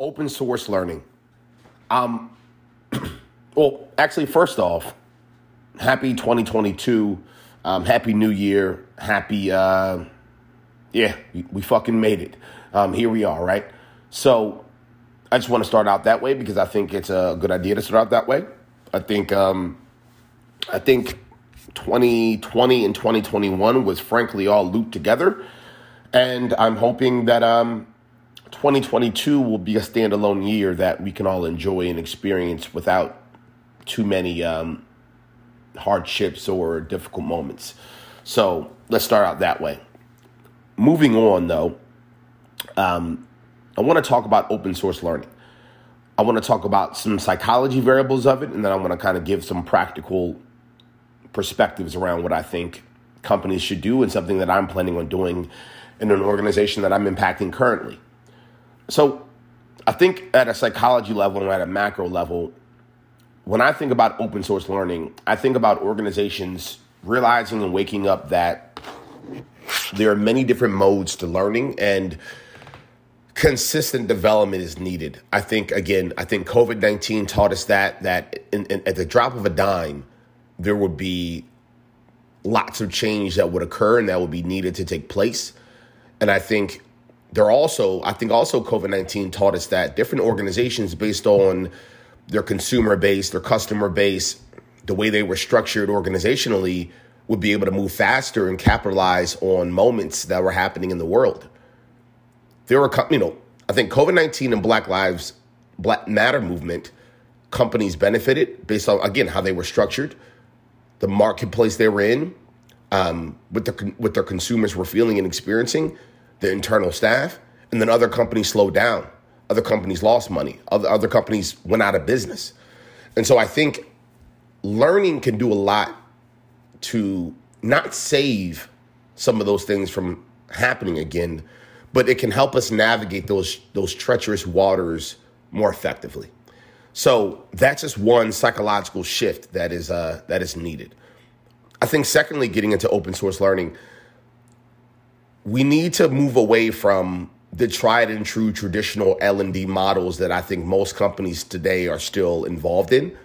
open source learning. Um, well, actually, first off, happy 2022. Um, happy New Year. Happy, uh, yeah, we, we fucking made it. Um, here we are, right? So I just want to start out that way because I think it's a good idea to start out that way. I think, um, I think 2020 and 2021 was frankly all looped together. And I'm hoping that um, 2022 will be a standalone year that we can all enjoy and experience without too many um, hardships or difficult moments. So let's start out that way. Moving on, though, um, I want to talk about open source learning. I want to talk about some psychology variables of it, and then I want to kind of give some practical perspectives around what I think companies should do and something that I'm planning on doing in an organization that I'm impacting currently. So I think at a psychology level and at a macro level, when I think about open source learning, I think about organizations realizing and waking up that there are many different modes to learning and consistent development is needed. I think again, I think COVID nineteen taught us that that in, in, at the drop of a dime, there would be lots of change that would occur and that would be needed to take place. And I think there also, I think also COVID 19 taught us that different organizations, based on their consumer base, their customer base, the way they were structured organizationally, would be able to move faster and capitalize on moments that were happening in the world. There were, you know, I think COVID 19 and Black Lives Black Matter movement companies benefited based on, again, how they were structured, the marketplace they were in, um, what, the, what their consumers were feeling and experiencing the internal staff, and then other companies slowed down. Other companies lost money. Other other companies went out of business. And so I think learning can do a lot to not save some of those things from happening again, but it can help us navigate those those treacherous waters more effectively. So that's just one psychological shift that is uh, that is needed. I think secondly, getting into open source learning, we need to move away from the tried and true traditional L&D models that I think most companies today are still involved in.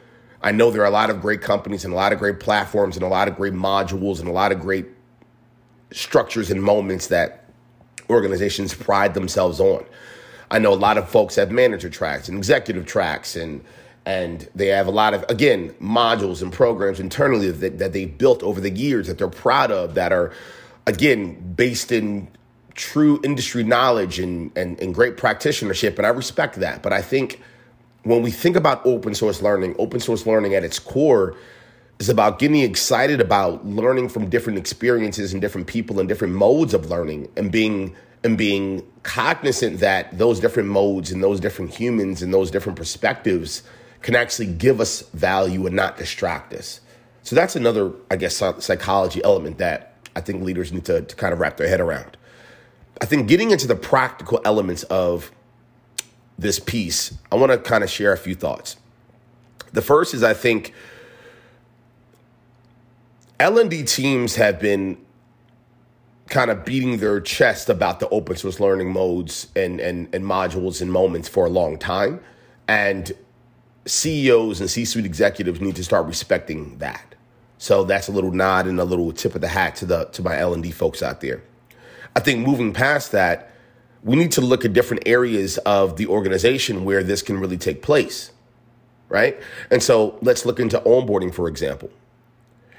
I know there are a lot of great companies and a lot of great platforms and a lot of great modules and a lot of great structures and moments that organizations pride themselves on. I know a lot of folks have manager tracks and executive tracks and and they have a lot of again modules and programs internally that, that they built over the years that they're proud of that are again, based in true industry knowledge and, and, and great practitionership, and I respect that. But I think when we think about open source learning, open source learning at its core is about getting excited about learning from different experiences and different people and different modes of learning and being and being cognizant that those different modes and those different humans and those different perspectives can actually give us value and not distract us. So that's another, I guess, psychology element that I think leaders need to, to kind of wrap their head around. I think getting into the practical elements of this piece, I want to kind of share a few thoughts. The first is I think L&D teams have been kind of beating their chest about the open source learning modes and, and, and modules and moments for a long time. And CEOs and C suite executives need to start respecting that. So that's a little nod and a little tip of the hat to the to my L and D folks out there. I think moving past that, we need to look at different areas of the organization where this can really take place, right? And so let's look into onboarding, for example.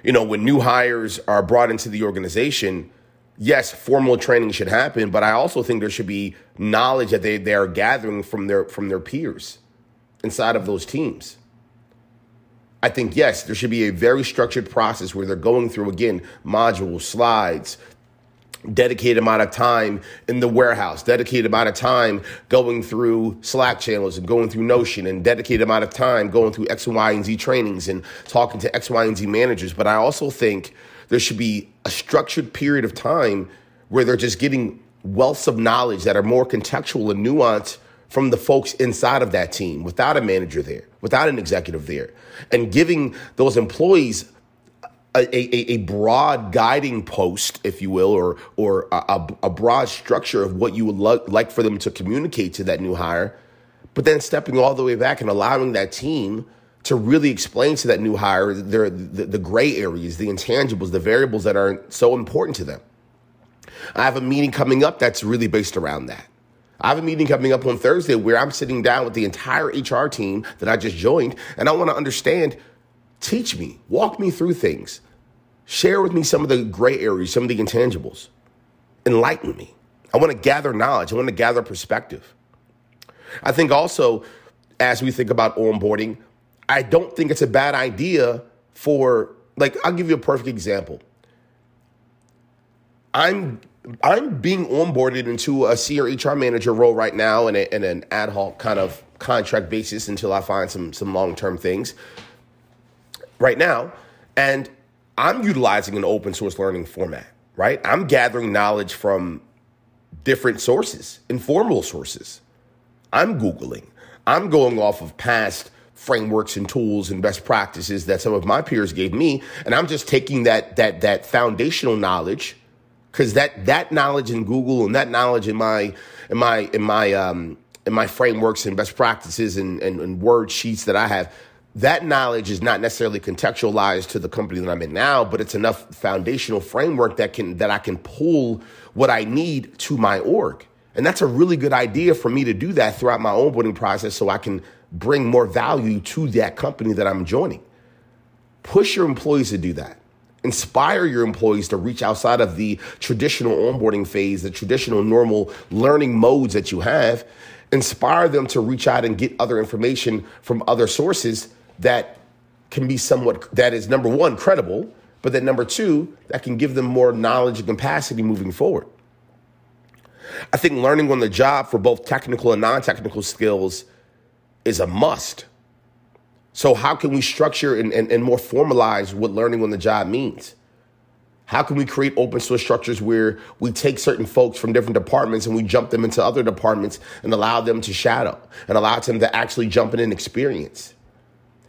You know, when new hires are brought into the organization, yes, formal training should happen, but I also think there should be knowledge that they, they are gathering from their from their peers inside of those teams. I think, yes, there should be a very structured process where they're going through, again, modules, slides, dedicated amount of time in the warehouse, dedicated amount of time going through Slack channels and going through Notion, and dedicated amount of time going through X, Y, and Z trainings and talking to X, Y, and Z managers. But I also think there should be a structured period of time where they're just getting wealths of knowledge that are more contextual and nuanced from the folks inside of that team without a manager there, without an executive there, and giving those employees a, a, a broad guiding post, if you will, or or a, a broad structure of what you would lo- like for them to communicate to that new hire, but then stepping all the way back and allowing that team to really explain to that new hire the, the, the gray areas, the intangibles, the variables that are so important to them. I have a meeting coming up that's really based around that. I have a meeting coming up on Thursday where I'm sitting down with the entire HR team that I just joined, and I want to understand, teach me, walk me through things, share with me some of the gray areas, some of the intangibles, enlighten me. I want to gather knowledge, I want to gather perspective. I think also, as we think about onboarding, I don't think it's a bad idea for, like, I'll give you a perfect example. I'm I'm being onboarded into a senior HR manager role right now in, a, in an ad hoc kind of contract basis until I find some some long term things. Right now, and I'm utilizing an open source learning format. Right, I'm gathering knowledge from different sources, informal sources. I'm googling. I'm going off of past frameworks and tools and best practices that some of my peers gave me, and I'm just taking that that that foundational knowledge because that that knowledge in Google and that knowledge in my in my in my um, in my frameworks and best practices and, and, and word sheets that I have, that knowledge is not necessarily contextualized to the company that I'm in now, but it's enough foundational framework that can that I can pull what I need to my org. And that's a really good idea for me to do that throughout my onboarding process so I can bring more value to that company that I'm joining. Push your employees to do that inspire your employees to reach outside of the traditional onboarding phase, the traditional normal learning modes that you have. Inspire them to reach out and get other information from other sources that can be somewhat, that is number one, credible, but then number two, that can give them more knowledge and capacity moving forward. I think learning on the job for both technical and non technical skills is a must. So, how can we structure and, and, and more formalize what learning on the job means? How can we create open source structures where we take certain folks from different departments and we jump them into other departments and allow them to shadow and allow them to actually jump in and experience?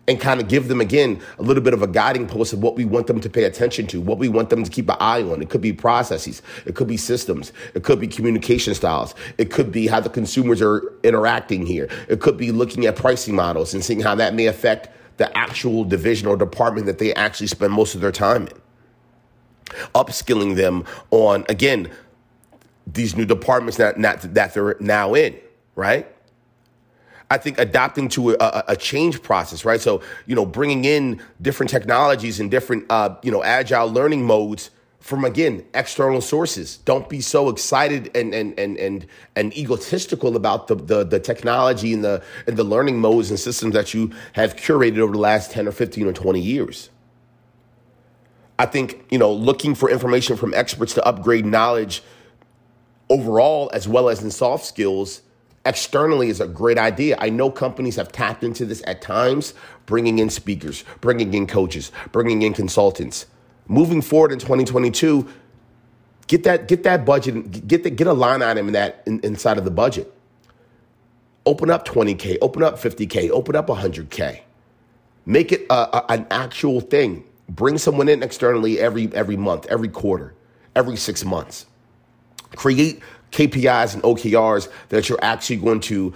And kind of give them again a little bit of a guiding post of what we want them to pay attention to, what we want them to keep an eye on. It could be processes, it could be systems, it could be communication styles, it could be how the consumers are interacting here, it could be looking at pricing models and seeing how that may affect the actual division or department that they actually spend most of their time in. Upskilling them on again these new departments that, that, that they're now in, right? I think adapting to a, a, change process, right? So, you know, bringing in different technologies and different, uh, you know, agile learning modes from again external sources. Don't be so excited and and and and, and egotistical about the, the the technology and the and the learning modes and systems that you have curated over the last ten or fifteen or twenty years. I think you know looking for information from experts to upgrade knowledge overall as well as in soft skills externally is a great idea. I know companies have tapped into this at times, bringing in speakers, bringing in coaches, bringing in consultants. Moving forward in 2022, get that get that budget, get the, get a line item in that in, inside of the budget. Open up 20k, open up 50k, open up 100k. Make it a, a, an actual thing. Bring someone in externally every every month, every quarter, every six months. Create KPIs and OKRs that you're actually going to,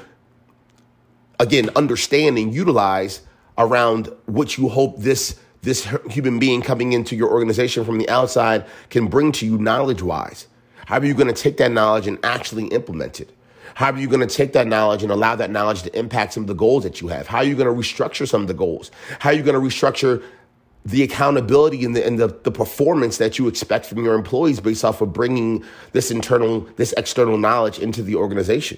again, understand and utilize around what you hope this this human being coming into your organization from the outside can bring to you knowledge wise. How are you going to take that knowledge and actually implement it? How are you going to take that knowledge and allow that knowledge to impact some of the goals that you have? How are you going to restructure some of the goals? How are you going to restructure the accountability and the and the, the performance that you expect from your employees based off of bringing this internal this external knowledge into the organization.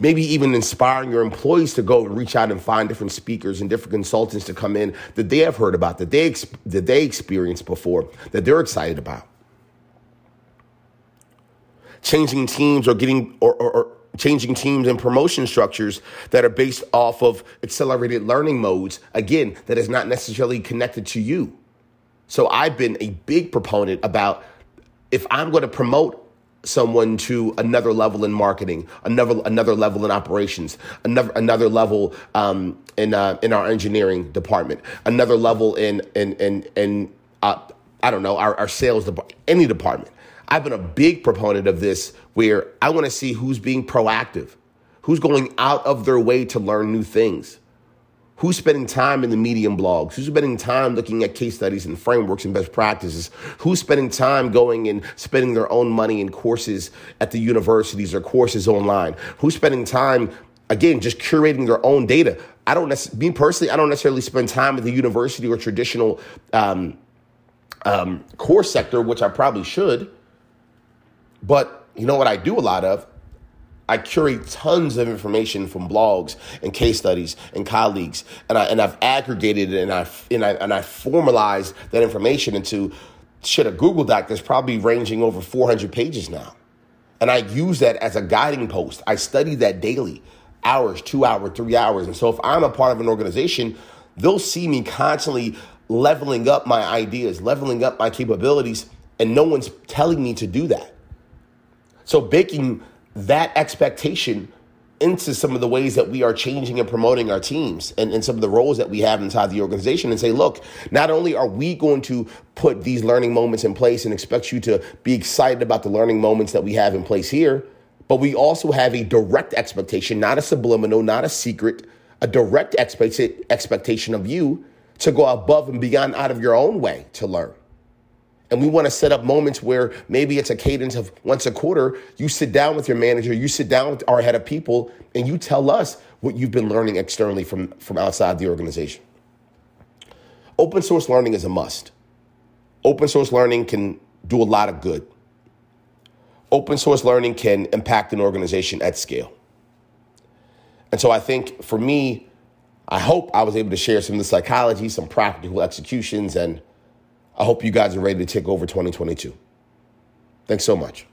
Maybe even inspiring your employees to go and reach out and find different speakers and different consultants to come in that they have heard about that they that they experienced before that they're excited about. Changing teams or getting or, or, or changing teams and promotion structures that are based off of accelerated learning modes, again, that is not necessarily connected to you. So I've been a big proponent about if I'm going to promote someone to another level in marketing, another another level in operations, another another level um, in uh, in our engineering department, another level in in in, in uh, I don't know our, our sales department, any department. I've been a big proponent of this where I want to see who's being proactive, Who's going out of their way to learn new things? Who's spending time in the Medium blogs? Who's spending time looking at case studies and frameworks and best practices? Who's spending time going and spending their own money in courses at the universities or courses online? Who's spending time, again, just curating their own data? I don't, me personally, I don't necessarily spend time at the university or traditional um, um, course sector, which I probably should. But you know what I do a lot of? I curate tons of information from blogs and case studies and colleagues, and I and I've aggregated it and I and I and I formalized that information into shit a Google Doc that's probably ranging over 400 pages now, and I use that as a guiding post. I study that daily, hours, two hours, three hours, and so if I'm a part of an organization, they'll see me constantly leveling up my ideas, leveling up my capabilities, and no one's telling me to do that. So baking that expectation into some of the ways that we are changing and promoting our teams and, and some of the roles that we have inside the organization and say, look, not only are we going to put these learning moments in place and expect you to be excited about the learning moments that we have in place here, but we also have a direct expectation, not a subliminal, not a secret, a direct expectation of you to go above and beyond out of your own way to learn. And we want to set up moments where maybe it's a cadence of once a quarter, you sit down with your manager, you sit down with our head of people, and you tell us what you've been learning externally from, from outside the organization. Open source learning is a must. Open source learning can do a lot of good. Open source learning can impact an organization at scale. And so I think for me, I hope I was able to share some of the psychology, some practical executions, and I hope you guys are ready to take over 2022. Thanks so much.